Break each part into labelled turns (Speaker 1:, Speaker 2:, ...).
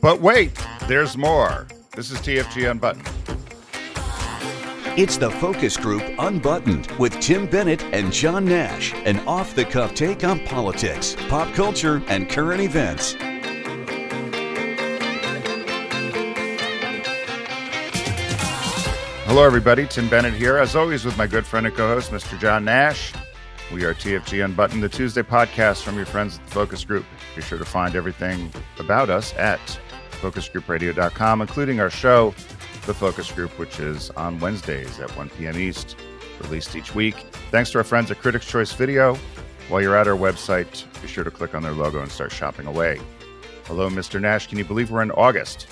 Speaker 1: But wait, there's more. This is TFG Unbuttoned.
Speaker 2: It's the Focus Group Unbuttoned with Tim Bennett and John Nash, an off the cuff take on politics, pop culture, and current events.
Speaker 1: Hello, everybody. Tim Bennett here, as always, with my good friend and co host, Mr. John Nash. We are TFG Unbuttoned, the Tuesday podcast from your friends at the Focus Group. Be sure to find everything about us at focusgroupradio.com, including our show, The Focus Group, which is on Wednesdays at 1 p.m. East, released each week. Thanks to our friends at Critics' Choice Video. While you're at our website, be sure to click on their logo and start shopping away. Hello, Mr. Nash. Can you believe we're in August?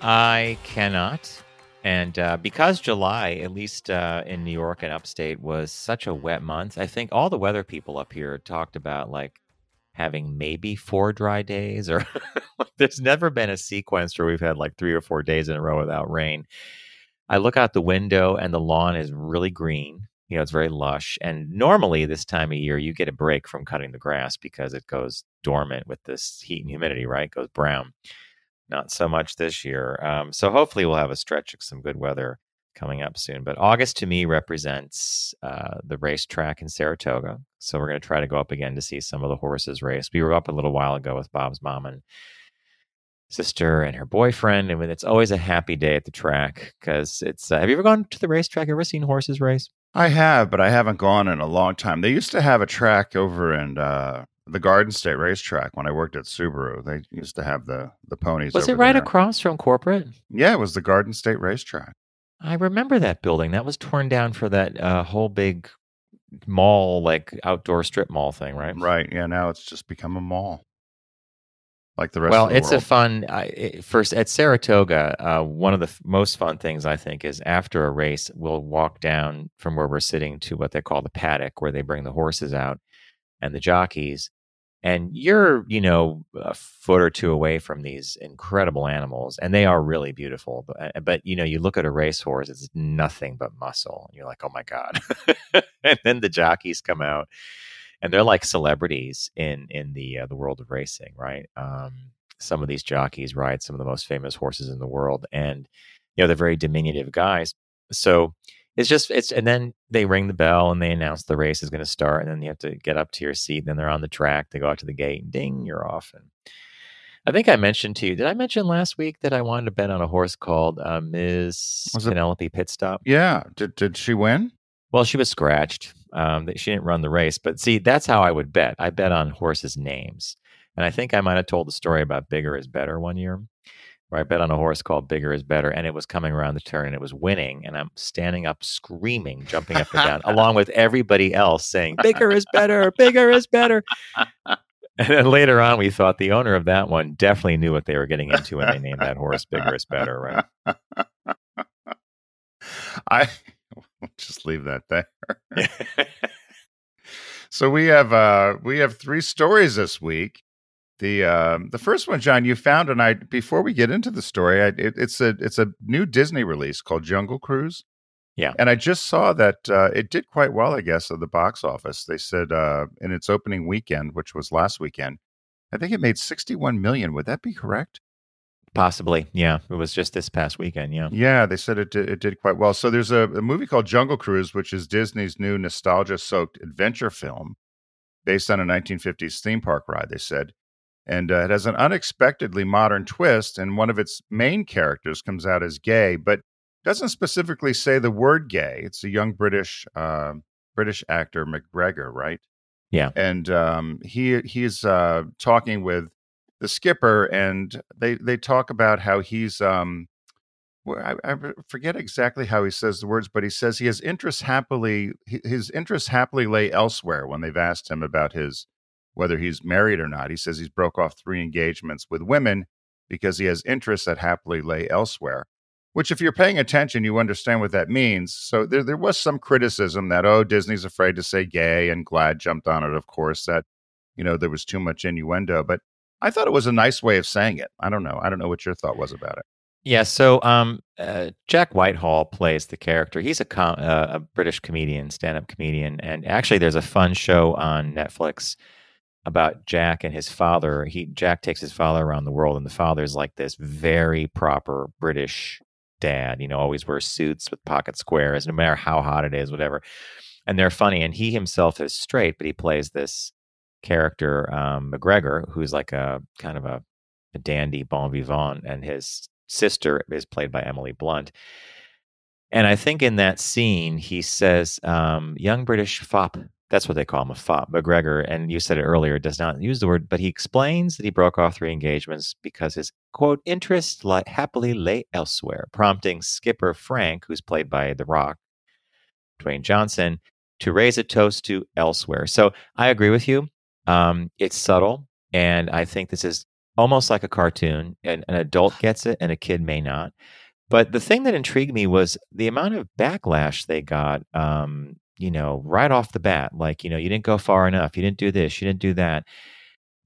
Speaker 3: I cannot. And uh, because July, at least uh, in New York and upstate, was such a wet month, I think all the weather people up here talked about like having maybe four dry days, or there's never been a sequence where we've had like three or four days in a row without rain. I look out the window and the lawn is really green. You know, it's very lush. And normally this time of year, you get a break from cutting the grass because it goes dormant with this heat and humidity, right? It goes brown not so much this year. Um, so hopefully we'll have a stretch of some good weather coming up soon. But August to me represents uh, the racetrack in Saratoga. So we're going to try to go up again to see some of the horses race. We were up a little while ago with Bob's mom and sister and her boyfriend, and it's always a happy day at the track because it's. Uh, have you ever gone to the racetrack? Ever seen horses race?
Speaker 1: I have, but I haven't gone in a long time. They used to have a track over in uh, the Garden State Racetrack when I worked at Subaru. They used to have the the ponies.
Speaker 3: Was it right
Speaker 1: there.
Speaker 3: across from corporate?
Speaker 1: Yeah, it was the Garden State Racetrack.
Speaker 3: I remember that building. That was torn down for that uh, whole big mall, like outdoor strip mall thing, right?
Speaker 1: Right. Yeah. Now it's just become a mall, like the rest.
Speaker 3: Well,
Speaker 1: the
Speaker 3: it's
Speaker 1: world.
Speaker 3: a fun. Uh, first at Saratoga, uh, one of the f- most fun things I think is after a race, we'll walk down from where we're sitting to what they call the paddock, where they bring the horses out and the jockeys and you're you know a foot or two away from these incredible animals and they are really beautiful but, uh, but you know you look at a racehorse it's nothing but muscle and you're like oh my god. And then the jockeys come out and they're like celebrities in in the uh, the world of racing right? Um, some of these jockeys ride some of the most famous horses in the world and you know they're very diminutive guys. So it's just it's and then they ring the bell and they announce the race is going to start and then you have to get up to your seat and then they're on the track they go out to the gate and ding you're off and i think i mentioned to you did i mention last week that i wanted to bet on a horse called uh, ms
Speaker 1: Was it-
Speaker 3: penelope pitstop
Speaker 1: Yeah. Did did she win?
Speaker 3: well she was scratched um, she didn't run the race but see that's how i would bet i bet on horses names and i think i might have told the story about bigger is better one year where I bet on a horse called Bigger is Better, and it was coming around the turn and it was winning, and I'm standing up screaming, jumping up and down, along with everybody else saying, Bigger is better, bigger is better. And then later on, we thought the owner of that one definitely knew what they were getting into when they named that horse Bigger is Better, right?
Speaker 1: I we'll just leave that there. So we have uh we have three stories this week. The um the first one, John, you found, and I before we get into the story, I, it, it's a it's a new Disney release called Jungle Cruise.
Speaker 3: Yeah.
Speaker 1: and I just saw that uh, it did quite well, I guess, at the box office. They said uh, in its opening weekend, which was last weekend, I think it made sixty one million. Would that be correct?
Speaker 3: Possibly. Yeah. It was just this past weekend. Yeah.
Speaker 1: Yeah, they said it did, it did quite well. So there's a, a movie called Jungle Cruise, which is Disney's new nostalgia-soaked adventure film based on a 1950s theme park ride. They said, and uh, it has an unexpectedly modern twist. And one of its main characters comes out as gay, but doesn't specifically say the word gay. It's a young British uh, British actor MacGregor, right?
Speaker 3: Yeah.
Speaker 1: and um, he he's uh, talking with the skipper, and they they talk about how he's um, I, I forget exactly how he says the words, but he says he has interests happily. His interests happily lay elsewhere. When they've asked him about his whether he's married or not, he says he's broke off three engagements with women because he has interests that happily lay elsewhere. Which, if you're paying attention, you understand what that means. So there, there was some criticism that oh, Disney's afraid to say gay, and GLAAD jumped on it, of course, that you know there was too much innuendo. But I thought it was a nice way of saying it. I don't know. I don't know what your thought was about it.
Speaker 3: Yeah, so um, uh, Jack Whitehall plays the character. He's a com- uh, a British comedian, stand-up comedian, and actually, there's a fun show on Netflix about Jack and his father. He Jack takes his father around the world, and the father's like this very proper British dad. You know, always wears suits with pocket squares, no matter how hot it is, whatever. And they're funny. And he himself is straight, but he plays this character, um, MacGregor, who's like a kind of a, a dandy bon vivant, and his sister is played by Emily Blunt. And I think in that scene, he says, um, young British fop. That's what they call him, a fop, MacGregor. And you said it earlier, does not use the word, but he explains that he broke off three engagements because his, quote, interest li- happily lay elsewhere, prompting skipper Frank, who's played by The Rock, Dwayne Johnson, to raise a toast to elsewhere. So I agree with you. Um, it's subtle. And I think this is almost like a cartoon. And an adult gets it and a kid may not. But the thing that intrigued me was the amount of backlash they got, um, you know, right off the bat. Like, you know, you didn't go far enough. You didn't do this. You didn't do that.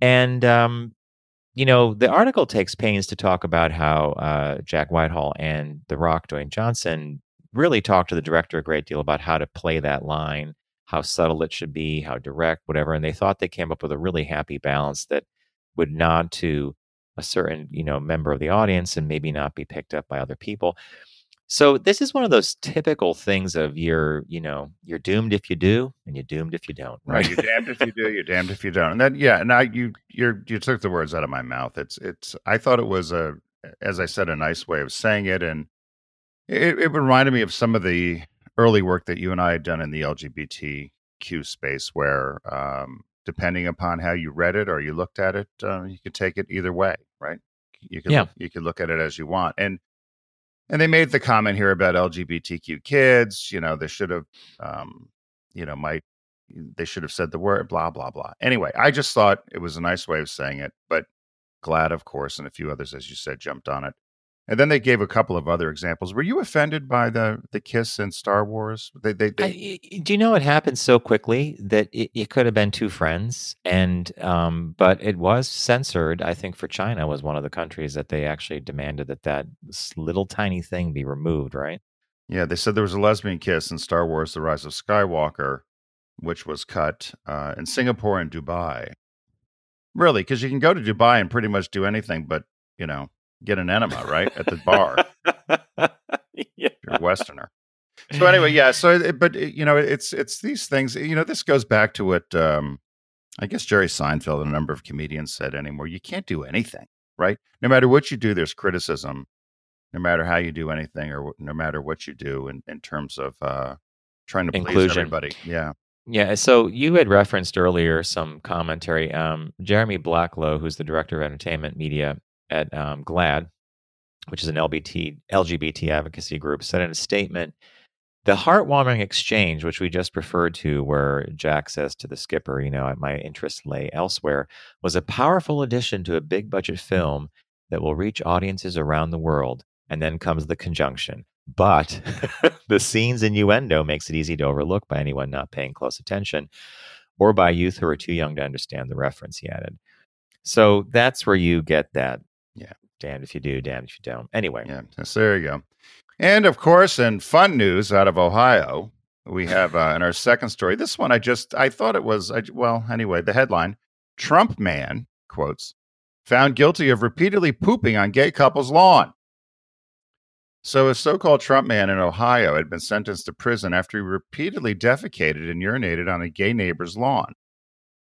Speaker 3: And, um, you know, the article takes pains to talk about how uh, Jack Whitehall and The Rock, Dwayne Johnson, really talked to the director a great deal about how to play that line, how subtle it should be, how direct, whatever. And they thought they came up with a really happy balance that would nod to a certain you know member of the audience and maybe not be picked up by other people so this is one of those typical things of you're you know you're doomed if you do and you're doomed if you don't
Speaker 1: right, right you're damned if you do you're damned if you don't and then yeah and i you you you took the words out of my mouth it's it's i thought it was a as i said a nice way of saying it and it, it reminded me of some of the early work that you and i had done in the lgbtq space where um, depending upon how you read it or you looked at it, uh, you could take it either way, right? You could
Speaker 3: yeah.
Speaker 1: you could look at it as you want, and and they made the comment here about LGBTQ kids. You know, they should have, um, you know, might they should have said the word blah blah blah. Anyway, I just thought it was a nice way of saying it, but GLAAD, of course, and a few others, as you said, jumped on it. And then they gave a couple of other examples. Were you offended by the the kiss in Star Wars? They, they, they...
Speaker 3: I, do you know it happened so quickly that it, it, could have been two friends, and um, but it was censored. I think for China was one of the countries that they actually demanded that that little tiny thing be removed. Right?
Speaker 1: Yeah, they said there was a lesbian kiss in Star Wars: The Rise of Skywalker, which was cut uh, in Singapore and Dubai. Really, because you can go to Dubai and pretty much do anything, but you know get an enema right at the bar. yeah. You're a Westerner. So anyway, yeah. So, but you know, it's it's these things. You know, this goes back to what um, I guess Jerry Seinfeld and a number of comedians said. Anymore, you can't do anything, right? No matter what you do, there's criticism. No matter how you do anything, or no matter what you do in in terms of uh, trying to
Speaker 3: Inclusion.
Speaker 1: please everybody. Yeah.
Speaker 3: Yeah, so you had referenced earlier some commentary. Um, Jeremy Blacklow, who's the director of entertainment media at um, GLAAD, which is an LBT, LGBT advocacy group, said in a statement the heartwarming exchange, which we just referred to, where Jack says to the skipper, you know, my interest lay elsewhere, was a powerful addition to a big budget film that will reach audiences around the world. And then comes the conjunction. But the scene's innuendo makes it easy to overlook by anyone not paying close attention or by youth who are too young to understand the reference, he added. So that's where you get that. Damned if you do, damned if you don't. Anyway.
Speaker 1: Yeah. So there you go. And of course, in fun news out of Ohio, we have uh, in our second story. This one, I just I thought it was I, well. Anyway, the headline: Trump man quotes found guilty of repeatedly pooping on gay couple's lawn. So, a so-called Trump man in Ohio had been sentenced to prison after he repeatedly defecated and urinated on a gay neighbor's lawn.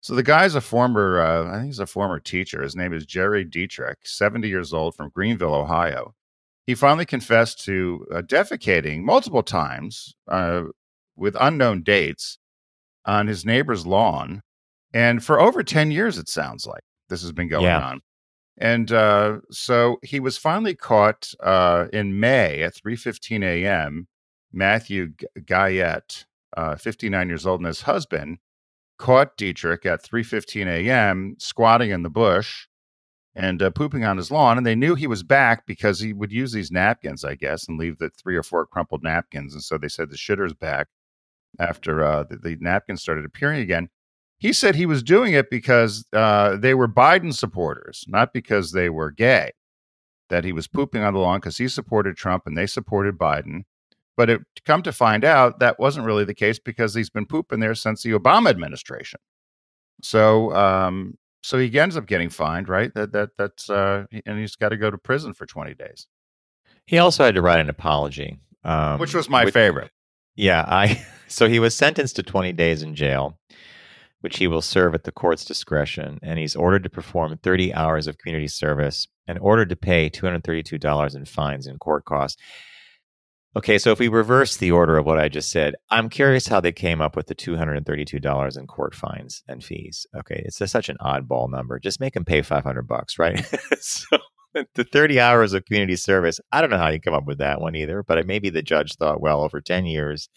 Speaker 1: So the guy's a former, uh, I think he's a former teacher. His name is Jerry Dietrich, 70 years old from Greenville, Ohio. He finally confessed to uh, defecating multiple times uh, with unknown dates on his neighbor's lawn. And for over 10 years, it sounds like this has been going yeah. on. And uh, so he was finally caught uh, in May at 3:15 a.m. Matthew Guyette, uh, 59 years old, and his husband caught Dietrich at 3:15 a.m. squatting in the bush and uh, pooping on his lawn, and they knew he was back because he would use these napkins, I guess, and leave the three or four crumpled napkins. And so they said the shitter's back after uh, the, the, napkins started appearing again. He said he was doing it because uh, they were Biden supporters, not because they were gay. That he was pooping on the lawn because he supported Trump and they supported Biden. But it come to find out that wasn't really the case because he's been pooping there since the Obama administration. So, um, so he ends up getting fined, right? That that that's uh, and he's got to go to prison for twenty days,
Speaker 3: He also had to write an apology, um,
Speaker 1: which was my
Speaker 3: which-
Speaker 1: favorite.
Speaker 3: Yeah, I so he was sentenced to 20 days in jail, which he will serve at the court's discretion, and he's ordered to perform 30 hours of community service and ordered to pay $232 in fines and court costs. Okay, so if we reverse the order of what I just said, I'm curious how they came up with the $232 in court fines and fees. Okay, it's a, such an oddball number. Just make them pay 500 bucks, right? so the 30 hours of community service, I don't know how you come up with that one either, but maybe the judge thought, well, over 10 years,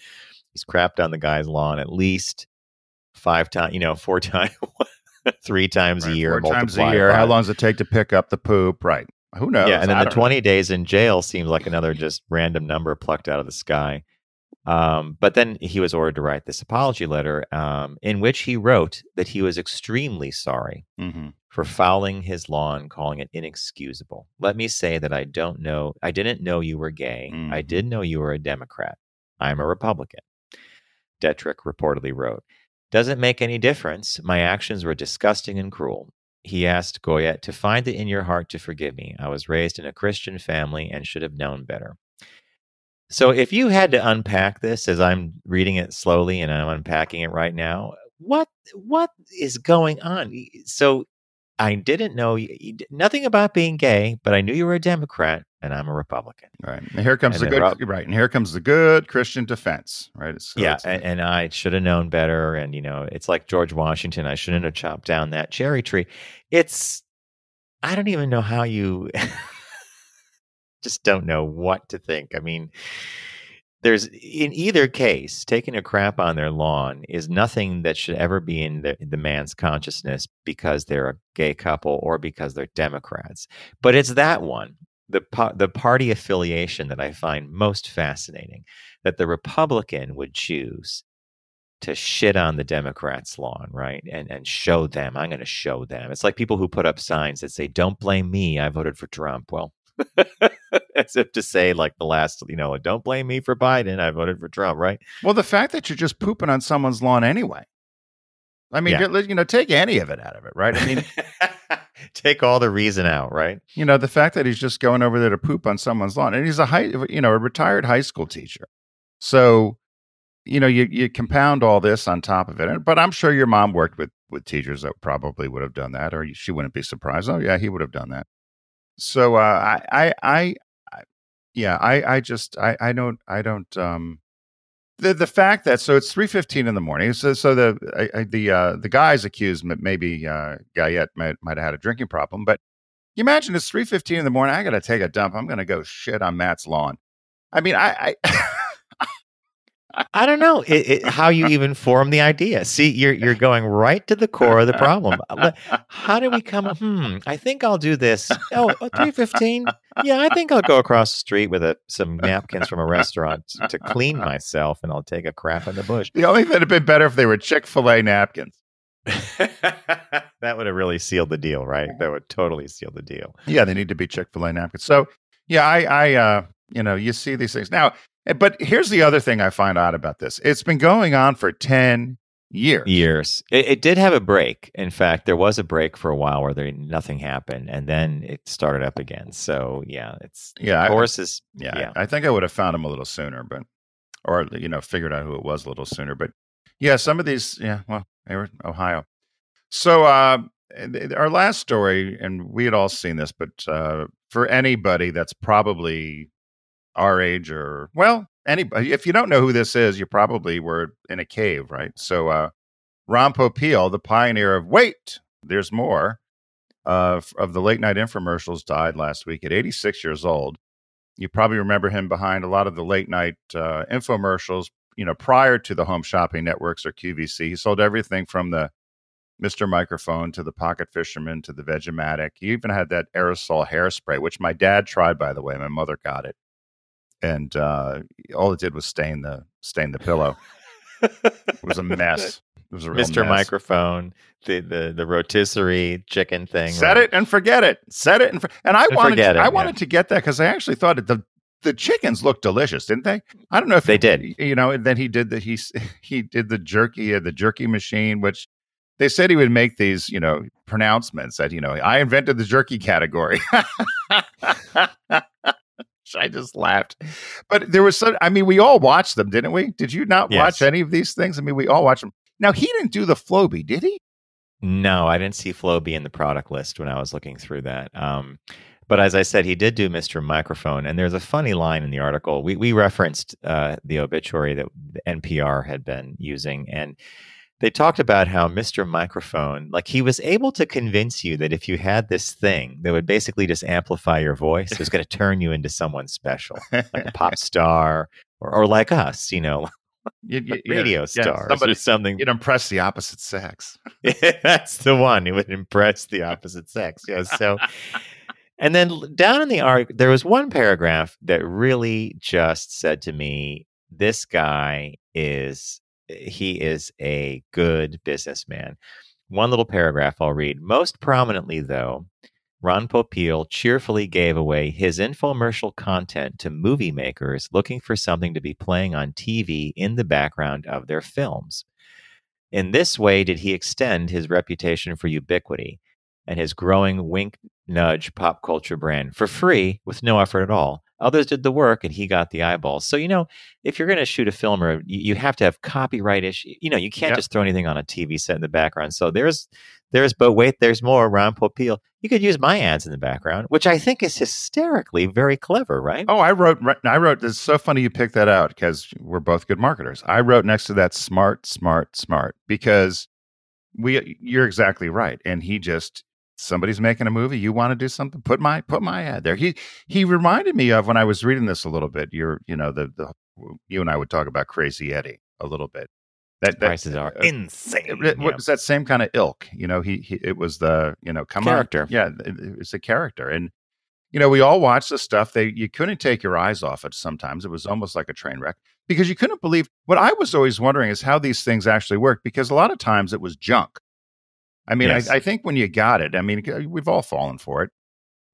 Speaker 3: he's crapped on the guy's lawn at least five times, you know, four times, three times
Speaker 1: Right,
Speaker 3: a year.
Speaker 1: four times a year.
Speaker 3: by-
Speaker 1: How long does it take to pick up the poop? Right. Who knows?
Speaker 3: yeah, and then
Speaker 1: I
Speaker 3: the
Speaker 1: don't know.
Speaker 3: 20 days in jail seems like another just random number plucked out of the sky. Um, but then he was ordered to write this apology letter um, in which he wrote that he was extremely sorry
Speaker 1: Mhm.
Speaker 3: for fouling his lawn, calling it inexcusable. Let me say that I don't know, I didn't know you were gay. I
Speaker 1: Mhm.
Speaker 3: did know you were a Democrat. I'm a Republican. Dietrich reportedly wrote. Doesn't make any difference. My actions were disgusting and cruel. He asked Guyette to find it in your heart to forgive me. I was raised in a Christian family and should have known better. So, if you had to unpack this as I'm reading it slowly and I'm unpacking it right now, what what is going on? So, I didn't know nothing about being gay, but I knew you were a Democrat and I'm a Republican.
Speaker 1: Right. And here comes
Speaker 3: And
Speaker 1: the good.
Speaker 3: Rob-
Speaker 1: right. And here comes the good Christian defense. Right. So
Speaker 3: yeah, and, and I should have known better. And you know, it's like George Washington. I shouldn't have chopped down that cherry tree. It's I don't even know how you just don't know what to think. I mean, there's in either case, taking a crap on their lawn is nothing that should ever be in the, the man's consciousness because they're a gay couple or because they're Democrats. But it's that one, the the party affiliation that I find most fascinating that the Republican would choose to shit on the Democrats' lawn, right? And and show them, I'm going to show them. It's like people who put up signs that say, "Don't blame me, I voted for Trump." Well, as if to say, like the last, you know, don't blame me for Biden, I voted for Trump, right?
Speaker 1: well, the fact that you're just pooping on someone's lawn anyway. I mean,
Speaker 3: Yeah.
Speaker 1: you know, take any of it out of it, right? I mean,
Speaker 3: take all the reason out, right?
Speaker 1: you know, the fact that he's just going over there to poop on someone's lawn, and he's a high, you know, a retired high school teacher. So, you know, you you compound all this on top of it. But I'm sure your mom worked with with teachers that probably would have done that, or she wouldn't be surprised. Oh, yeah, he would have done that. So, uh, I, I, I, I yeah, I, I just, I, I don't, I don't. um the the fact that so it's three fifteen in the morning. So so the I, I, the uh, the guys accused maybe uh, Guyette might might have had a drinking problem, but you imagine it's three fifteen in the morning. I got to take a dump. I'm going to go shit on Matt's lawn. I mean, I, I
Speaker 3: I don't know it, it, how you even form the idea. See, you're you're going right to the core of the problem. How do we come? Hmm. I think I'll do this. Oh, three fifteen. Yeah, I think I'll go across the street with a, some napkins from a restaurant to, to clean myself, and I'll take a crap in the bush.
Speaker 1: the only thing that'd have been better if they were Chick Fil A napkins.
Speaker 3: that would have really sealed the deal, right? That would totally seal the deal.
Speaker 1: Yeah, they need to be Chick Fil A napkins. So yeah, I, I, uh, you know, you see these things now. eh, But here's the other thing I find odd about this: it's been going on for ten years.
Speaker 3: Years. It, it did have a break. In fact, there was a break for a while where there nothing happened, and then it started up again. So yeah, it's
Speaker 1: Yeah,
Speaker 3: horses.
Speaker 1: Yeah,
Speaker 3: Yeah.
Speaker 1: I, I think I would have found him a little sooner, but or you know, figured out who it was a little sooner. But yeah, some of these, yeah, well, they were Ohio. So uh, our last story, and we had all seen this, but uh, for anybody that's probably our age or well, anybody, if you don't know who this is, you probably were in a cave, right? So uh, Ron Popeil, the pioneer of wait, there's more. Uh, of the late night infomercials died last week at 86 years old. You probably remember him behind a lot of the late night uh, infomercials, you know, prior to the home shopping networks or QVC. He sold everything from the Mr. Microphone to the Pocket Fisherman to the Vegematic. He even had that aerosol hairspray, which my dad tried, by the way. My mother got it. And uh, all it did was stain the stain the pillow. It was a mess. It was a real
Speaker 3: Mr.
Speaker 1: mess.
Speaker 3: Microphone, the, the the rotisserie chicken thing.
Speaker 1: Set
Speaker 3: right?
Speaker 1: it and forget it. Set it and for- and I
Speaker 3: And
Speaker 1: wanted to,
Speaker 3: it,
Speaker 1: I
Speaker 3: yeah.
Speaker 1: wanted to get that because I actually thought it, the the chickens looked delicious, didn't they? I don't know if
Speaker 3: They did.
Speaker 1: You know, and then he did the he he did the jerky uh, the jerky machine, which they said he would make these, you know, pronouncements that, you know, I invented the jerky category. I just laughed. But there was some, I mean, we all watched them, didn't we? Did you not
Speaker 3: Yes.
Speaker 1: watch any of these things? I mean, we all watched them. Now, he didn't do the Flowbee, did he?
Speaker 3: No, I didn't see Flowbee in the product list when I was looking through that. Um, but as I said, he did do Mr. Microphone, and there's a funny line in the article. We we referenced uh, the obituary that NPR had been using, and they talked about how Mr. Microphone, like he was able to convince you that if you had this thing that would basically just amplify your voice, it was going to turn you into someone special, like a pop star, or, or like us, you know,
Speaker 1: You- you-
Speaker 3: radio
Speaker 1: yeah,
Speaker 3: stars
Speaker 1: somebody,
Speaker 3: or something.
Speaker 1: you'd impress the opposite sex.
Speaker 3: That's the one. It would impress the opposite sex. Yes. So, and then down in the article, there was one paragraph that really just said to me, "This guy is he is a good businessman." One little paragraph I'll read. Most prominently, though, Ron Popeil cheerfully gave away his infomercial content to movie makers looking for something to be playing on TV in the background of their films. In this way, did he extend his reputation for ubiquity and his growing wink nudge pop culture brand for free with no effort at all. Others did the work and he got the eyeballs. So, you know, if you're going to shoot a film or you, you have to have copyright issue, you know, you can't
Speaker 1: Yep.
Speaker 3: just throw anything on a TV set in the background. So there's, there's, but wait, there's more. Ron Popeil. You could use my ads in the background, which I think is hysterically very clever, right?
Speaker 1: Oh, I wrote, I wrote, it's so funny you picked that out because we're both good marketers. I wrote next to that smart, smart, smart because we, you're exactly right. And he just, somebody's making a movie. You want to do something? Put my, put my ad there. He, he reminded me of when I was reading this a little bit. You're, you know, the, the, you and I would talk about Crazy Eddie a little bit. That, that
Speaker 3: Prices are
Speaker 1: uh,
Speaker 3: insane.
Speaker 1: it, it
Speaker 3: yeah.
Speaker 1: was that same kind of ilk. You know, he, he it was the you know come
Speaker 3: Character.
Speaker 1: on, yeah, it, it's a character, and you know we all watched the stuff. They you couldn't take your eyes off it. Sometimes it was almost like a train wreck because you couldn't believe. What I was always wondering is how these things actually work because a lot of times it was junk. I mean,
Speaker 3: Yes.
Speaker 1: I, I think when you got it, I mean, we've all fallen for it.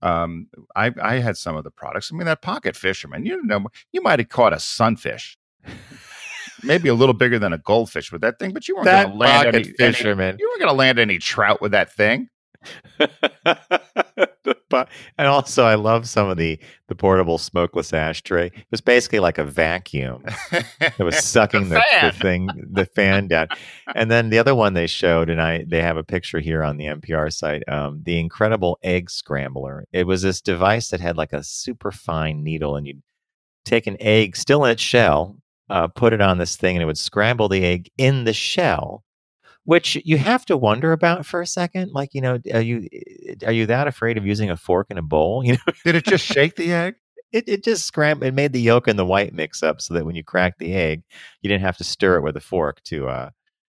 Speaker 1: Um, I I had some of the products. I mean, that pocket fisherman, you know, you might have caught a sunfish. Maybe a little bigger than a goldfish with that thing, but you weren't going to land any, any you weren't going to land any trout with that thing.
Speaker 3: But and also I love some of the the portable smokeless ashtray. It was basically like a vacuum that was sucking the, the,
Speaker 1: fan.
Speaker 3: thing the fan down. And then the other one they showed, and I they have a picture here on the NPR site, um, the incredible egg scrambler. It was this device that had like a super fine needle, and you'd take an egg still in its shell, uh, put it on this thing, and it would scramble the egg in the shell which you have to wonder about for a second. Like, you know, are you are you that afraid of using a fork in a bowl? You know,
Speaker 1: Did it just shake the egg?
Speaker 3: it, it just scram it made the yolk and the white mix up so that when you cracked the egg, you didn't have to stir it with a fork to uh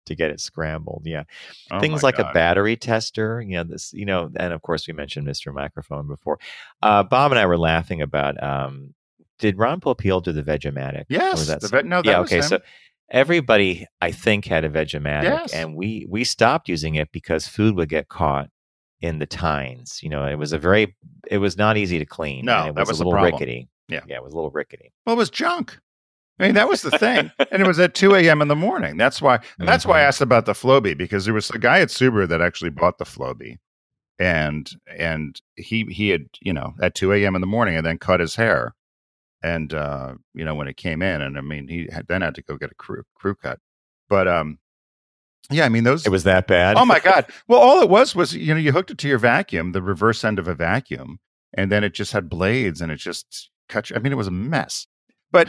Speaker 3: to get it scrambled. Yeah.
Speaker 1: Oh
Speaker 3: Things like a battery tester, you know, this, you know, and of course we mentioned Mr. Microphone before. Uh Bob and I were laughing about um did Ron Popeil do the Vegematic?
Speaker 1: Yes,
Speaker 3: that
Speaker 1: the vet- no, that
Speaker 3: yeah,
Speaker 1: was
Speaker 3: okay.
Speaker 1: him.
Speaker 3: So everybody I think had a Vegematic
Speaker 1: Yes.
Speaker 3: and we we stopped using it because food would get caught in the tines. You know, it was a very it was not easy to clean.
Speaker 1: No,
Speaker 3: and it
Speaker 1: that
Speaker 3: was,
Speaker 1: was
Speaker 3: a little rickety.
Speaker 1: Yeah.
Speaker 3: Yeah, it was a little rickety.
Speaker 1: Well, it was junk. I mean, that was the thing, and it was at two a.m. in the morning. That's why. And that's why I
Speaker 3: Mhm.
Speaker 1: asked about the Flowbee because there was a guy at Subaru that actually bought the Flowbee, and and he he had you know at two a.m. in the morning and then cut his hair, and uh, you know when it came in, and I mean he had, then had to go get a crew crew cut, but um, yeah, I mean those
Speaker 3: It was that bad.
Speaker 1: Oh my god! Well, all it was was you know you hooked it to your vacuum, the reverse end of a vacuum, and then it just had blades, and it just cut. You, I mean, it was a mess. But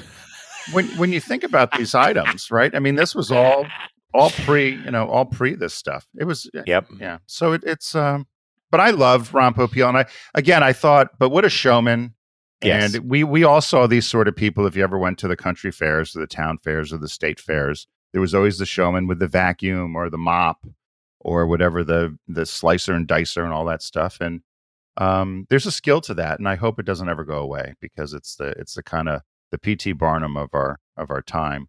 Speaker 1: when when you think about these items, right? I mean, this was all all pre, you know, all pre this stuff. It was
Speaker 3: Yep.
Speaker 1: yeah. So it, it's um, but I love Ron Popeil, and I again I thought, but what a showman.
Speaker 3: Yes.
Speaker 1: And we we all saw these sort of people. If you ever went to the country fairs, or the town fairs, or the state fairs, there was always the showman with the vacuum or the mop or whatever the the slicer and dicer and all that stuff. And um, there's a skill to that, and I hope it doesn't ever go away because it's the it's the kind of the PT Barnum of our of our time,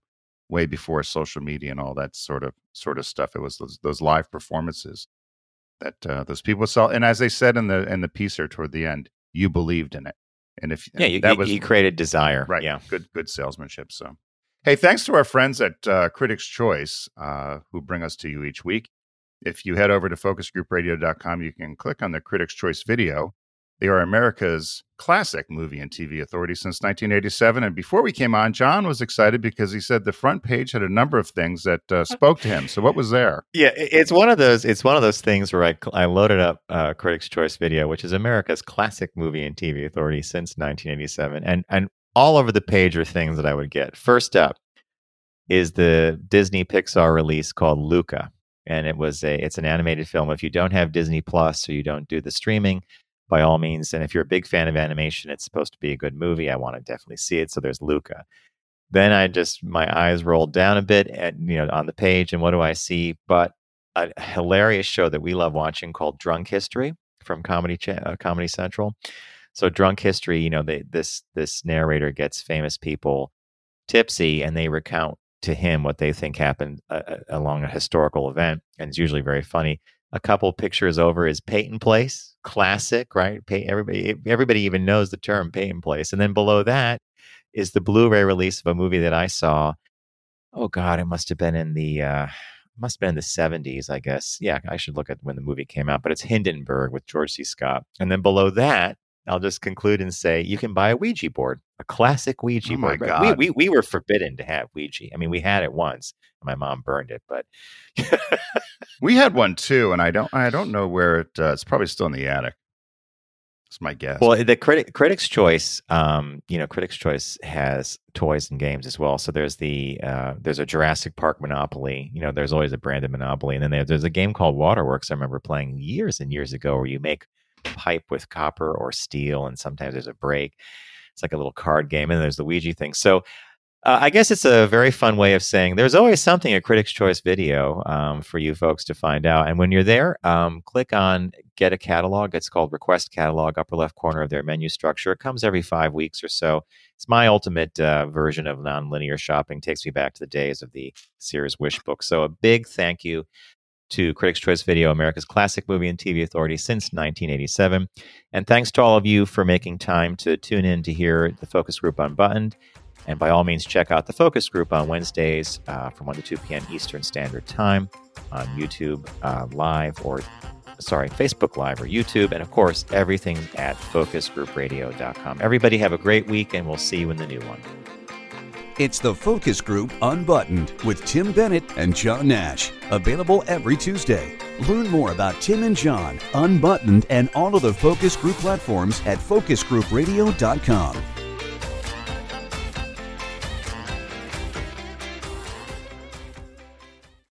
Speaker 1: way before social media and all that sort of sort of stuff. It was those those live performances that uh, those people saw, and as they said in the in the piece here toward the end, you believed in it, and if
Speaker 3: Yeah, you,
Speaker 1: that
Speaker 3: you,
Speaker 1: was
Speaker 3: you created desire.
Speaker 1: right,
Speaker 3: Yeah.
Speaker 1: good good salesmanship. So, hey, thanks to our friends at uh, Critics Choice uh, who bring us to you each week. If you head over to focusgroupradio.com, you can click on the Critics' Choice video. They are America's classic movie and TV authority since 1987. And before we came on, John was excited because he said the front page had a number of things that uh, spoke to him. So what was there?
Speaker 3: Yeah, it's one of those. It's one of those things where I I loaded up uh, Critics' Choice video, which is America's classic movie and TV authority since 1987, and and all over the page are things that I would get. First up is the Disney Pixar release called Luca, and it was a it's an animated film. If you don't have Disney Plus or you don't do the streaming by all means. And if you're a big fan of animation, it's supposed to be a good movie. I want to definitely see it. So there's Luca. Then I just my eyes rolled down a bit at you know on the page, and what do I see? But a hilarious show that we love watching called Drunk History from Comedy Ch- uh, Comedy Central. So Drunk History, you know, they, this this narrator gets famous people tipsy, and they recount to him what they think happened uh, uh along a historical event, and it's usually very funny. A couple pictures over is Peyton Place, classic, right? Pay, everybody, everybody even knows the term Peyton Place. And then below that is the Blu-ray release of a movie that I saw. Oh God, it must have been in the uh, must have been in the 70s, I guess. Yeah, I should look at when the movie came out, but it's Hindenburg with George C. Scott. And then below that, I'll just conclude and say you can buy a Ouija board, a classic Ouija
Speaker 1: Oh
Speaker 3: board.
Speaker 1: God.
Speaker 3: We, we we were forbidden to have Ouija. I mean, we had it once. My mom burned it, but
Speaker 1: We had one too, and I don't I don't know where it. Uh, it's probably still in the attic. It's my guess.
Speaker 3: Well, the critic Critics' Choice, um, you know, Critics' Choice has toys and games as well. So there's the uh, there's a Jurassic Park Monopoly. You know, there's always a branded Monopoly, and then there's a game called Waterworks. I remember playing years and years ago, where you make pipe with copper or steel, and sometimes there's a break. It's like a little card game, and there's the Ouija thing. So uh, I guess it's a very fun way of saying there's always something a Critics' Choice Video um, for you folks to find out. And when you're there, um, click on Get a Catalog. It's called Request Catalog, upper left corner of their menu structure. It comes every five weeks or so. It's my ultimate uh, version of nonlinear shopping. Takes me back to the days of the Sears Wish book. So a big thank you to Critics' Choice Video, America's classic movie and TV authority since 1987. And thanks to all of you for making time to tune in to hear the focus group Unbuttoned. And by all means, check out the focus group on Wednesdays uh, from 1 to 2 p.m. Eastern Standard Time on YouTube uh, Live or, sorry, Facebook Live or YouTube. And of course, everything at focusgroupradio.com. Everybody have a great week, and we'll see you in the new one.
Speaker 2: It's the Focus Group Unbuttoned with Tim Bennett and John Nash. Available every Tuesday. Learn more about Tim and John, Unbuttoned, and all of the Focus Group platforms at focusgroupradio.com.